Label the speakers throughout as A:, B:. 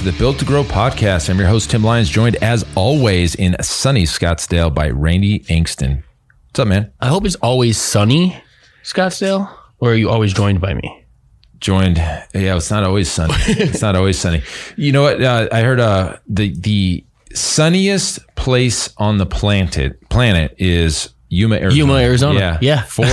A: to the Built to Grow podcast. I'm your host, Tim Lyons, joined as always in sunny Scottsdale by Randy Angston. What's up, man?
B: I hope it's always sunny, Scottsdale, or are you always joined by me?
A: Joined. Yeah, it's not always sunny. it's not always sunny. You know what? Uh, I heard uh, the the sunniest place on the planet planet is Yuma, Arizona.
B: Yuma, Arizona.
A: Yeah,
B: Yeah.
A: Four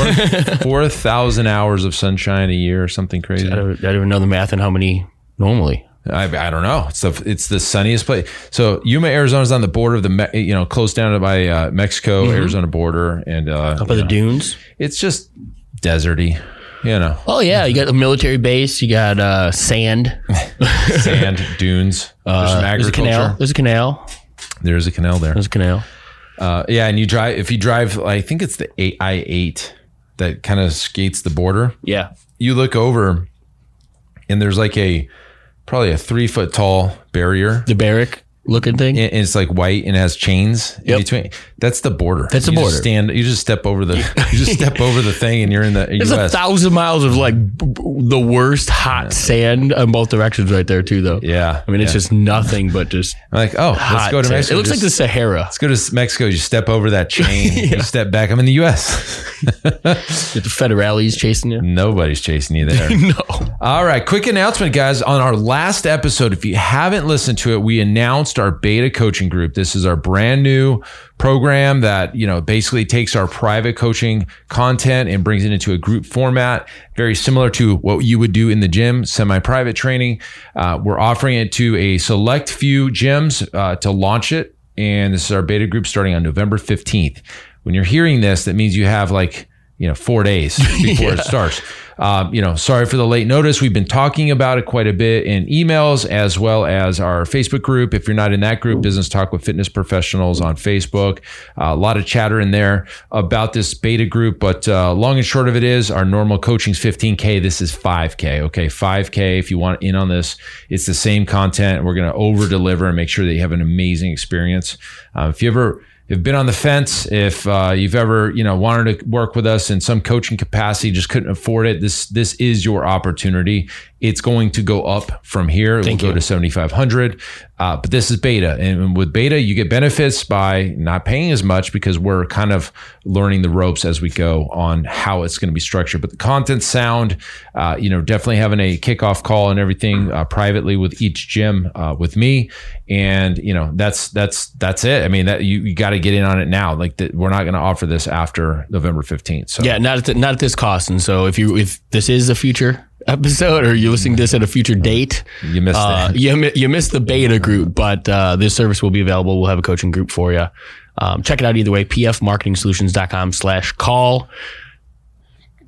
A: four thousand hours of sunshine a year, or something crazy.
B: I don't, I don't even know the math and how many normally.
A: I, I don't know. It's the it's the sunniest place. So Yuma, Arizona is on the border of the Me- you know close down by uh, Mexico Arizona border, and uh,
B: Up by the dunes.
A: it's just deserty. You know,
B: Oh yeah, you got a military base. You got uh, sand.
A: sand dunes. There's some
B: Uh, there's a canal. There's a canal.
A: There's a canal there.
B: There's a canal.
A: Uh, yeah, and you drive if you drive. I think it's the I eight that kind of skates the border.
B: Yeah.
A: You look over, and there's like a probably a three foot tall barrier.
B: The barrack looking thing.
A: and it's like white and has chains in between. That's the border.
B: That's the
A: just
B: border.
A: stand. You just step over the. you just step over the thing, and you're in the
B: There's a
A: U.S.
B: thousand miles of like the worst hot sand in both directions right there too, though.
A: yeah,
B: I mean, it's
A: yeah.
B: just nothing but just
A: I'm like, oh, let's go to
B: sand.
A: Mexico.
B: It looks like the Sahara.
A: Let's go to Mexico. You step over that chain. You step back. I'm in the U.S.
B: The federales chasing you.
A: Nobody's chasing you there.
B: No.
A: All right, quick announcement, guys. On our last episode, if you haven't listened to it, we announced our beta coaching group. This is our brand new program that you know basically takes our private coaching content and brings it into a group format, very similar to what you would do in the gym, semi-private training. Uh, we're offering it to a select few gyms uh, to launch it, and this is our beta group starting on November fifteenth. When you're hearing this, that means you have like you know four days before it starts. Um, you know, sorry for the late notice. We've been talking about it quite a bit in emails as well as our Facebook group. If you're not in that group, Business Talk with Fitness Professionals on Facebook, uh, a lot of chatter in there about this beta group. But uh, long and short of it is, our normal coaching is 15k. This is 5k. Okay, 5k. If you want in on this, it's the same content. We're going to over deliver and make sure that you have an amazing experience. Uh, if you ever have been on the fence, if uh, you've ever you know wanted to work with us in some coaching capacity, just couldn't afford it, this this is your opportunity. It's going to go up from here. It
B: Thank
A: will go
B: you.
A: to seventy five hundred, uh, but this is beta, and with beta, you get benefits by not paying as much because we're kind of learning the ropes as we go on how it's going to be structured. But the content, sound, uh, you know, definitely having a kickoff call and everything uh, privately with each gym uh, with me, and you know that's that's that's it. I mean, that you, you got to get in on it now. Like that, we're not going to offer this after November fifteenth. So
B: Yeah, not at the, not at this cost. And so if you if this is a future episode or you're listening to this at a future date,
A: you missed
B: uh,
A: that.
B: you you missed the beta group, but uh, this service will be available. We'll have a coaching group for you. Um, check it out either way. pfmarketingsolutions.com slash call.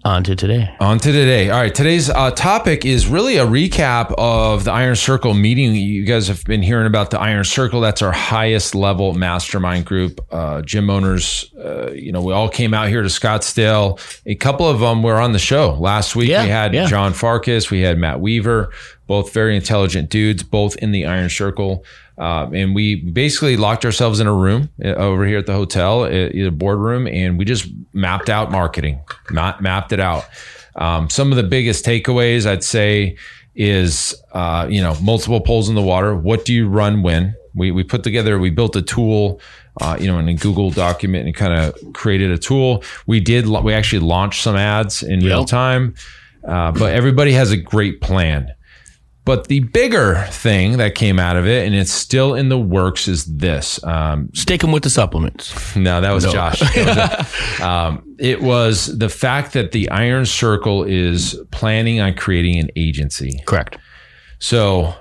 B: On to today.
A: On to today. All right. Today's uh, topic is really a recap of the Iron Circle meeting. You guys have been hearing about the Iron Circle. That's our highest level mastermind group. Uh, gym owners, uh, you know, we all came out here to Scottsdale. A couple of them were on the show last week.
B: Yeah,
A: we had
B: yeah.
A: John Farkas, we had Matt Weaver, both very intelligent dudes, both in the Iron Circle. Um, and we basically locked ourselves in a room uh, over here at the hotel, uh, a boardroom, and we just mapped out marketing, not mapped it out. Um, some of the biggest takeaways I'd say is, uh, you know, multiple poles in the water. What do you run when? We, we put together, we built a tool, uh, you know, in a Google document and kind of created a tool. We did, we actually launched some ads in real time, uh, but everybody has a great plan. But the bigger thing that came out of it, and it's still in the works, is this. Um,
B: Stick them with the supplements.
A: no, that was Josh. That was a- um, it was the fact that the Iron Circle is planning on creating an agency.
B: Correct.
A: So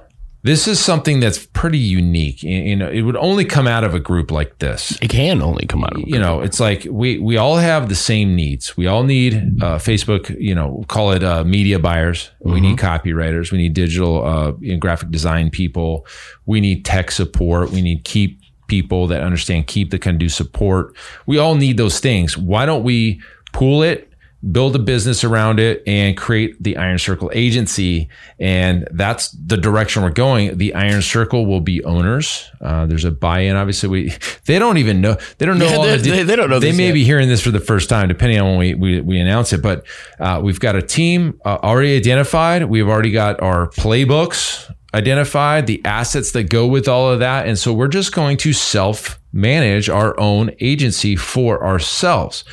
A: this is something that's pretty unique. You know, it would only come out of a group like this
B: It can only come out of
A: you know, it's like we we all have the same needs. We all need uh, Facebook. You know, call it uh, media buyers. We need copywriters. We need digital uh, you know, graphic design people. We need tech support. We need Keap people that understand Keap that can do support. We all need those things. Why don't we pool it? Build a business around it and create the Iron Circle agency. And that's the direction we're going. The Iron Circle will be owners. Uh, there's a buy in. Obviously, we, they don't even know. They don't know.
B: Yeah,
A: all
B: they-
A: the de-
B: they- they don't know
A: They may
B: yet.
A: be hearing this for the first time, depending on when we, we, we announce it. But uh, we've got a team uh, already identified. We've already got our playbooks identified, the assets that go with all of that. And so we're just going to self manage our own agency for ourselves.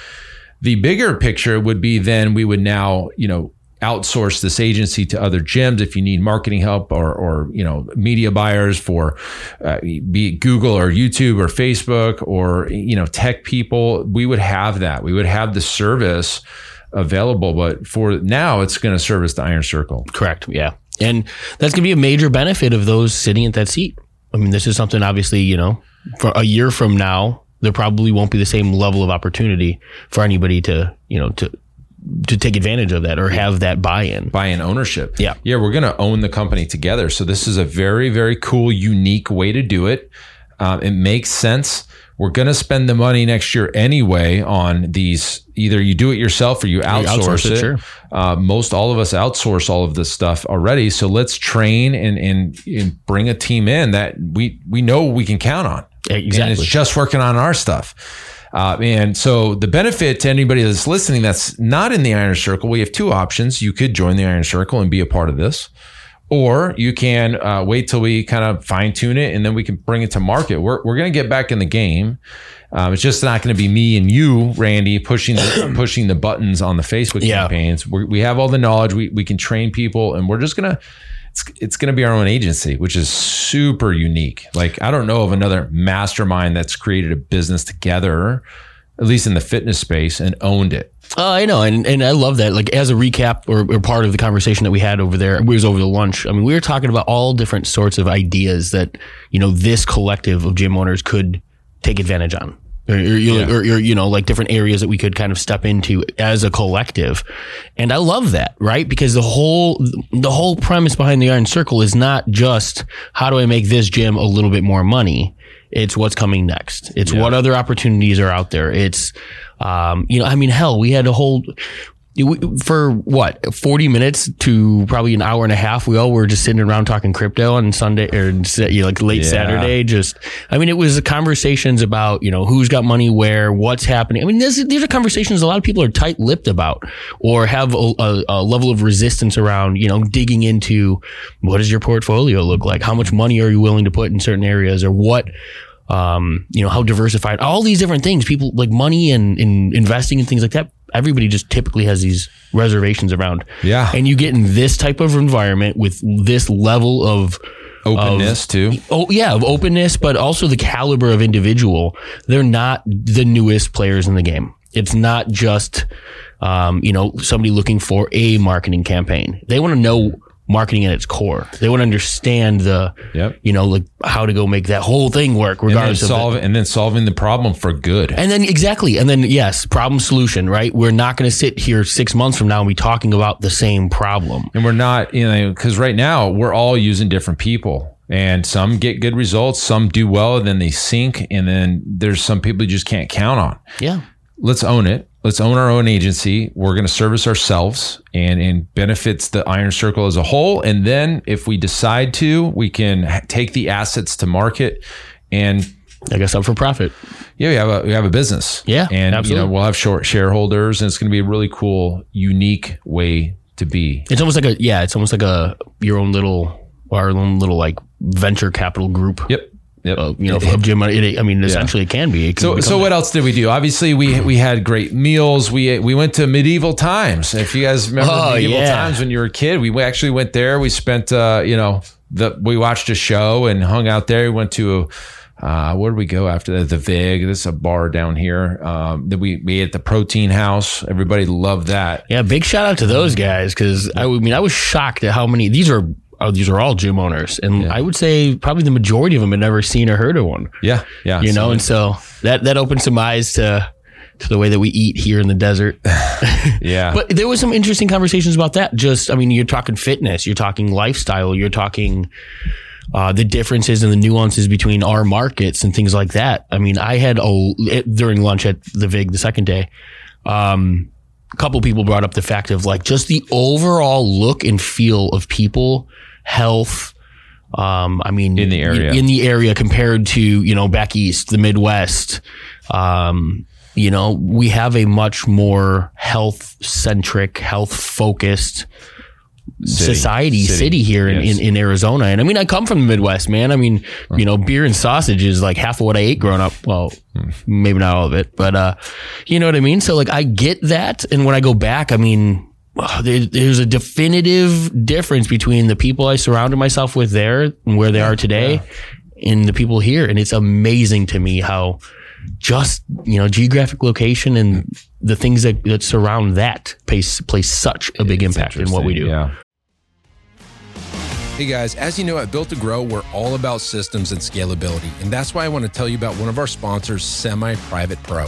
A: The bigger picture would be then we would now, you know, outsource this agency to other gyms if you need marketing help or, or you know media buyers for uh, be it Google or YouTube or Facebook or you know tech people we would have that we would have the service available but for now it's going to service the iron circle
B: Correct. Yeah. And that's going to be a major benefit of those sitting at that seat. I mean, this is something obviously, you know, for a year from now, there probably won't be the same level of opportunity for anybody to, you know, to to take advantage of that or have that buy-in.
A: buy in ownership.
B: Yeah.
A: Yeah, we're going to own the company together. So this is a very, very cool, unique way to do it. Um, it makes sense. We're going to spend the money next year anyway on these. Either you do it yourself or you outsource,
B: outsource it,
A: it.
B: sure.
A: Uh, most all of us outsource all of this stuff already. So let's train and, and and bring a team in that we we know we can count on.
B: Yeah,
A: And
B: exactly.
A: it's just working on our stuff. Uh, and so the benefit to anybody that's listening that's not in the Iron Circle, we have two options. You could join the Iron Circle and be a part of this, or you can uh, wait till we kind of fine tune it and then we can bring it to market. We're, we're going to get back in the game. Um, it's just not going to be me and you, Randy, pushing the, pushing the buttons on the Facebook
B: Yeah.
A: campaigns. we we have all the knowledge. We, we can train people, and we're just gonna it's, it's going to be our own agency, which is super unique. Like, I don't know of another mastermind that's created a business together, at least in the fitness space, and owned it.
B: Oh, I know, and and I love that. Like as a recap or, or part of the conversation that we had over there, it was over the lunch. I mean, we were talking about all different sorts of ideas that you know this collective of gym owners could take advantage on, or, or, you or, or you know, like different areas that we could kind of step into as a collective. And I love that, right? Because the whole the whole premise behind the Iron Circle is not just how do I make this gym a little bit more money. It's what's coming next. It's what other opportunities are out there. It's, um, you know, I mean, hell, we had a whole, for what, 40 minutes to probably an hour and a half, we all were just sitting around talking crypto on Sunday or you know, like late
A: Yeah.
B: Saturday. Just, I mean, it was conversations about, you know, who's got money where, what's happening. I mean, this, these are conversations a lot of people are tight lipped about or have a, a, a level of resistance around, you know, digging into what does your portfolio look like? How much money are you willing to put in certain areas or what, um, you know, how diversified, all these different things, people like money and, and investing and things like that. Everybody just typically has these reservations around.
A: Yeah.
B: And you get in this type of environment with this level of,
A: Openness too.
B: oh yeah, of openness, but also the caliber of individual. They're not the newest players in the game. It's not just, um, you know, somebody looking for a marketing campaign. They want to know marketing at its core. They want to understand the,
A: Yep.
B: you know, like how to go make that whole thing work,
A: And then
B: of
A: solve and then solving the problem for good.
B: and then exactly, and then yes, problem solution. Right, we're not going to sit here six months from now and be talking about the same problem.
A: And we're not, you know, because right now we're all using different people. And some get good results, some do well, and then they sink. And then there's some people you just can't count on.
B: Yeah,
A: let's own it. Let's own our own agency. We're going to service ourselves and, and benefits the Iron Circle as a whole. And then if we decide to, we can take the assets to market and
B: I guess up for profit.
A: yeah, we have a, we have a business.
B: Yeah,
A: And,
B: absolutely.
A: you know, we'll have short shareholders and it's going to be a really cool, unique way to be.
B: It's almost like a yeah, it's almost like a your own little our own little like venture capital group.
A: Yep. Yep.
B: Uh, you know, of gym. It, I mean, essentially, it can be. It can
A: So, so what else did we do? Obviously, we we had great meals. We we went to medieval times. If you guys remember
B: Oh,
A: medieval
B: yeah.
A: times when you were a kid, we actually went there. We spent, uh, you know, the we watched a show and hung out there. We went to. Uh, where did we go after that? The Vig. This is a bar down here. Um, that we we ate at the Protein House. Everybody loved that.
B: Yeah, big shout out to those guys because I would- I mean I was shocked at how many these are. Oh, these are all gym owners, and I would say probably the majority of them had never seen or heard of one.
A: Yeah, yeah.
B: You know, and so that that opened some eyes to to the way that we eat here in the desert.
A: yeah.
B: But there was some interesting conversations about that. Just, I mean, you're talking fitness, you're talking lifestyle, you're talking, uh, the differences and the nuances between our markets and things like that. I mean, I had a it, during lunch at the Vig the second day. Um, a couple people brought up the fact of like just the overall look and feel of people, health. Um, I mean,
A: In the area.
B: in the area compared to you know back east, the Midwest. Um, you know, we have a much more health centric, health focused society
A: City.
B: city, here in,
A: Yes.
B: in, in Arizona. And I mean, I come from the Midwest, man. I mean, you know, beer and sausage is like half of what I ate growing up. Well, maybe not all of it, but, uh, you know what I mean? So like, I get that. And when I go back, I mean, uh, there, there's a definitive difference between the people I surrounded myself with there and where they are today and the people here. And it's amazing to me how just, you know, geographic location and the things that, that surround that place, play such a big
A: It's
B: impact in what we do.
A: Yeah.
C: Hey guys, as you know, at Built to Grow, we're all about systems and scalability. And that's why I want to tell you about one of our sponsors, Semi Private Pro.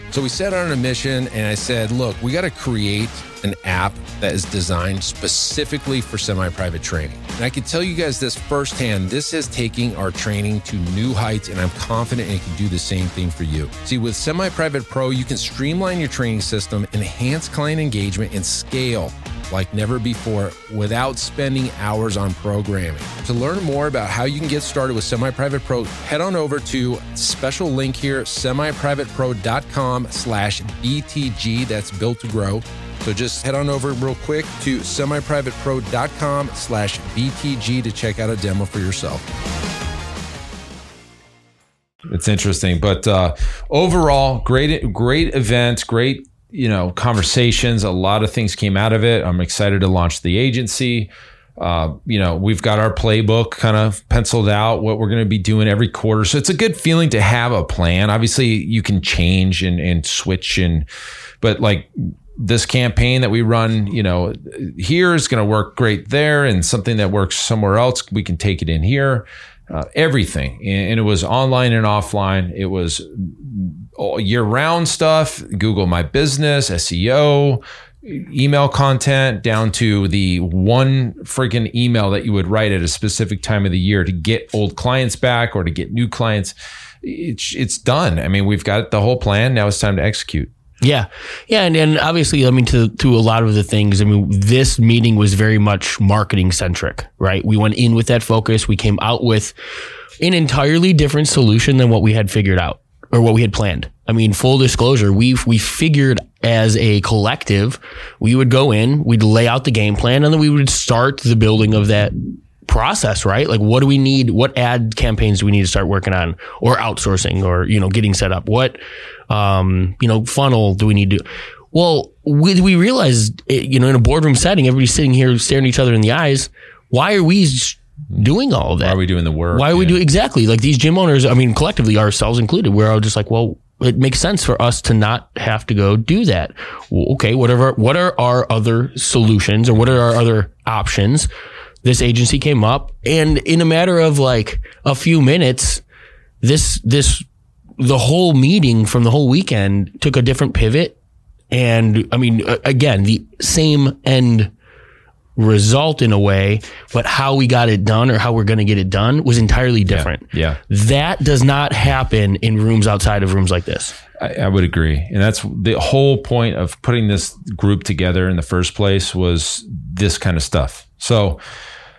C: So we set out on a mission, and I said, look, we got to create an app that is designed specifically for semi private training. And I can tell you guys this firsthand this is taking our training to new heights, and I'm confident it can do the same thing for you. See, with Semi Private Pro, you can streamline your training system, enhance client engagement, and scale like never before without spending hours on programming. To learn more about how you can get started with Semi Private Pro, head on over to special link here, semiprivatepro.com slash BTG. That's built to grow. So just head on over real quick to semiprivatepro.com slash BTG to check out a demo for yourself.
A: It's interesting, but uh, overall, great, great event, great, you know, conversations. A lot of things came out of it. I'm excited to launch the agency. Uh, you know, we've got our playbook kind of penciled out, what we're going to be doing every quarter. So it's a good feeling to have a plan. Obviously, you can change and, and switch, and but like this campaign that we run, you know, here is going to work great there, and something that works somewhere else, we can take it in here. Uh, everything, and, and it was online and offline. It was all year round stuff. Google My Business, SEO, email content, down to the one freaking email that you would write at a specific time of the year to get old clients back or to get new clients. It's it's done. I mean, we've got the whole plan. Now it's time to execute.
B: Yeah, yeah, and, and obviously, I mean, to to a lot of the things, I mean, this meeting was very much marketing centric, right? We went in with that focus. We came out with an entirely different solution than what we had figured out or what we had planned. I mean, full disclosure, we we figured as a collective, we would go in, we'd lay out the game plan, and then we would start the building of that process, right? Like, what do we need? What ad campaigns do we need to start working on, or outsourcing, or you know, getting set up? What, um, you know, funnel do we need to? Well, we we realized, eh, you know, in a boardroom setting, everybody's sitting here staring each other in the eyes. Why are we doing all that?
A: Why are we doing the work?
B: Why are we
A: Yeah.
B: doing exactly like these gym owners? I mean, collectively, ourselves included, we're all just like, well, it makes sense for us to not have to go do that. Well, okay, whatever. What are our other solutions, or what are our other options? This agency came up, and in a matter of like a few minutes, this this the whole meeting from the whole weekend took a different pivot. And I mean, again, the same end result in a way, but how we got it done or how we're going to get it done was entirely different.
A: Yeah.
B: That does not happen in rooms outside of rooms like this.
A: I, I would agree, and that's the whole point of putting this group together in the first place was this kind of stuff. So,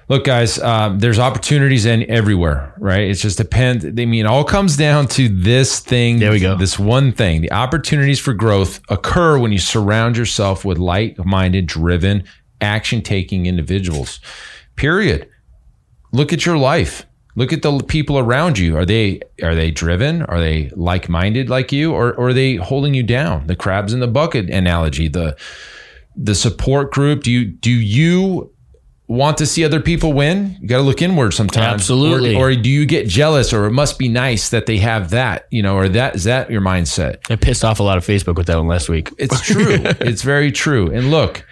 A: look, guys, um, there's opportunities in everywhere, right? It just depends. I mean, it all comes down to this thing.
B: There we go.
A: This one thing. The opportunities for growth occur when you surround yourself with like-minded, driven, action-taking individuals. Period look at your life look at the people around you are they are they driven are they like-minded like you or, or are they holding you down the crabs in the bucket analogy the the support group do you do you want to see other people win, you got to look inward sometimes.
B: Absolutely.
A: Or, or do you get jealous, or it must be nice that they have that, you know, or that is that your mindset?
B: I pissed off a lot of Facebook with that one last week.
A: It's true. it's very true. And look,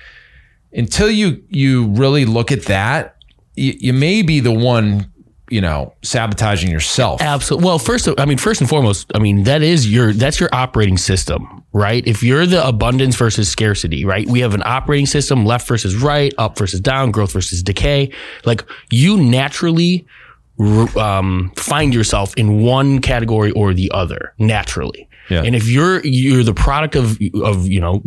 A: until you you really look at that, you, you may be the one, you know, sabotaging yourself.
B: Absolutely. Well, first, I mean, first and foremost, I mean, that is your that's your operating system, right? If you're the abundance versus scarcity, right? We have an operating system, left versus right, up versus down, growth versus decay. Like you naturally um, find yourself in one category or the other naturally.
A: Yeah.
B: And if you're you're the product of of you know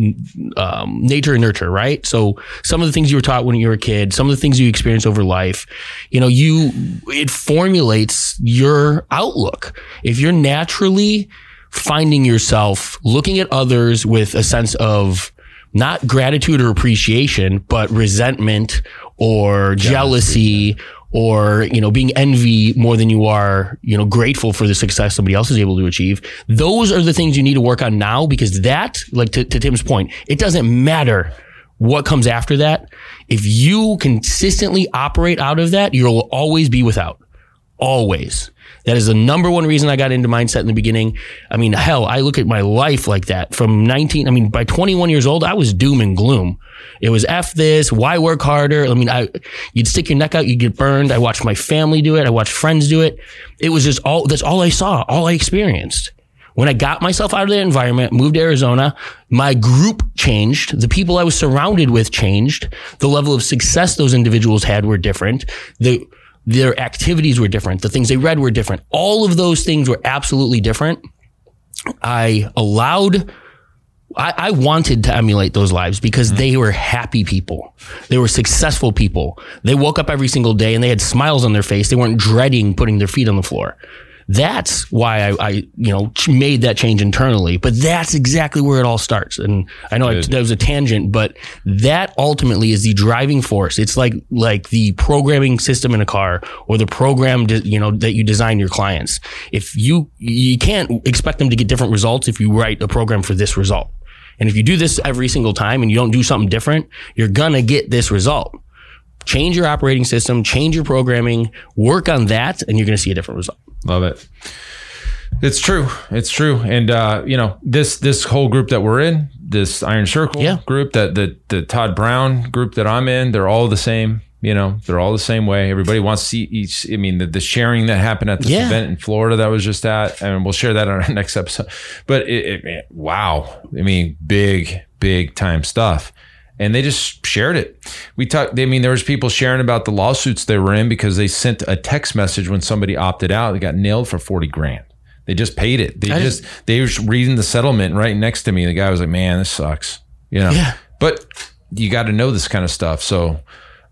B: um, nature and nurture, right? So some of the things you were taught when you were a kid, some of the things you experience over life, you know, you it formulates your outlook. If you're naturally finding yourself looking at others with a sense of not gratitude or appreciation, but resentment or jealousy, or, you know, being envy more than you are, you know, grateful for the success somebody else is able to achieve. Those are the things you need to work on now because that, like to, to Tim's point, it doesn't matter what comes after that. If you consistently operate out of that, you'll always be without. Always. That is the number one reason I got into mindset in the beginning. I mean, hell, I look at my life like that from 19. I mean, by 21 years old, I was doom and gloom. It was F this, why work harder? I mean, I, you'd stick your neck out, you'd get burned. I watched my family do it. I watched friends do it. It was just all, that's all I saw, all I experienced. When I got myself out of that environment, moved to Arizona, my group changed. The people I was surrounded with changed. The level of success those individuals had were different. The, their activities were different. The things they read were different. All of those things were absolutely different. I allowed, I, I wanted to emulate those lives because mm-hmm. they were happy people. They were successful people. They woke up every single day and they had smiles on their face. They weren't dreading putting their feet on the floor. That's why I, I, you know, made that change internally. But that's exactly where it all starts. And I know I, that was a tangent, but that ultimately is the driving force. It's like like the programming system in a car or the program, you know, that you design your clients. If you you can't expect them to get different results if you write a program for this result. And if you do this every single time and you don't do something different, you're gonna get this result change your operating system, change your programming, work on that, and you're going to see a different result.
A: Love it. It's true. It's true. And uh, you know, this this whole group that we're in, this Iron Circle
B: yeah.
A: group, that the the Todd Brown group that I'm in, they're all the same. You know, they're all the same way. Everybody wants to see each. I mean, the, the sharing that happened at this
B: yeah.
A: event in Florida that was just at, and we'll share that on our next episode. But it, it, wow, I mean, big, big time stuff and they just shared it. We talked. I mean, there was people sharing about the lawsuits they were in because they sent a text message when somebody opted out. They got nailed for forty grand. They just paid it. They just, just they were reading the settlement right next to me. The guy was like, "Man, this sucks," you know.
B: Yeah.
A: But you got to know this kind of stuff. So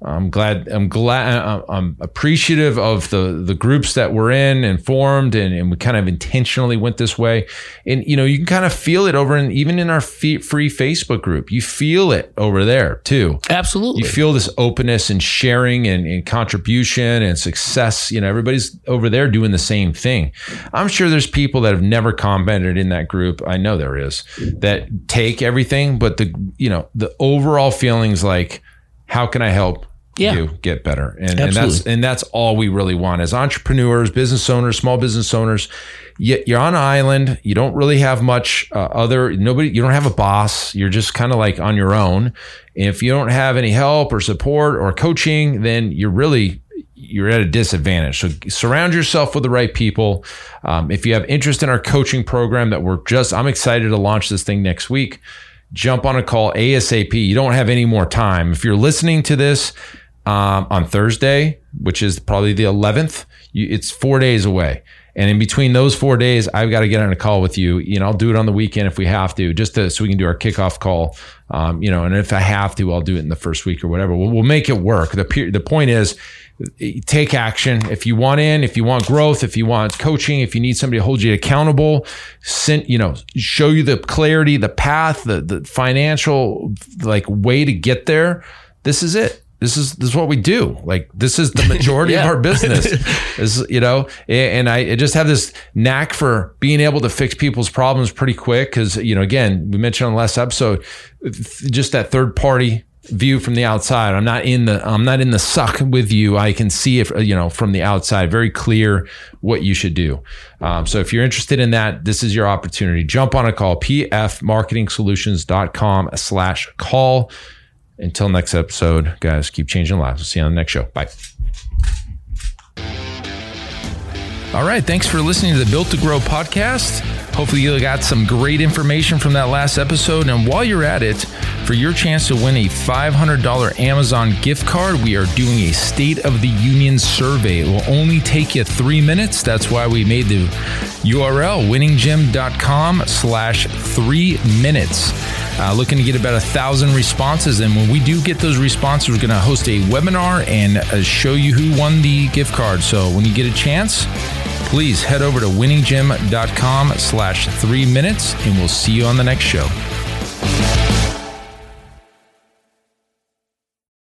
A: I'm glad. I'm glad. Uh, I'm appreciative of the the groups that we're in and formed, and, and we kind of intentionally went this way. And you know, you can kind of feel it over and even in our free Facebook group. You feel it over there too.
B: Absolutely.
A: You feel this openness and sharing and, and contribution and success. You know, everybody's over there doing the same thing. I'm sure there's people that have never commented in that group. I know there is that take everything, but the you know the overall feelings like, how can I help?
B: Yeah.
A: you get better. And, and that's and that's all we really want as entrepreneurs, business owners, small business owners. You're on an island. You don't really have much uh, other nobody. You don't have a boss. You're just kind of like on your own. If you don't have any help or support or coaching, then you're really you're at a disadvantage. So surround yourself with the right people. Um, if you have interest in our coaching program that we're just, I'm excited to launch this thing next week. Jump on a call ASAP. You don't have any more time. If you're listening to this um, on Thursday, which is probably the 11th. You, it's four days away. And in between those four days, I've got to get on a call with you. You know, I'll do it on the weekend if we have to, just to, so we can do our kickoff call. Um, you know, and if I have to, I'll do it in the first week or whatever. We'll, we'll make it work. The the point is, take action. If you want in, if you want growth, if you want coaching, if you need somebody to hold you accountable, send, you know, show you the clarity, the path, the the financial like way to get there. This is it this is this is what we do. Like this is the majority yeah. of our business. is you know, and I just have this knack for being able to fix people's problems pretty quick because you know, again, we mentioned on the last episode, just that third party view from the outside. I'm not in the I'm not in the suck with you. I can see if you know, from the outside, very clear what you should do. Um, so if you're interested in that, this is your opportunity. Jump on a call. pfmarketingsolutions.com slash call. Until next episode, guys, keep changing lives. We'll see you on the next show. Bye. All right. Thanks for listening to the Built to Grow podcast. Hopefully, you got some great information from that last episode. And while you're at it, for your chance to win a $500 Amazon gift card, we are doing a State of the Union survey. It will only take you three minutes. That's why we made the URL winninggym.com slash three minutes. Uh, looking to get about a thousand responses. And when we do get those responses, we're going to host a webinar and uh, show you who won the gift card. So when you get a chance, please head over to winninggym.com slash three minutes and we'll see you on the next show.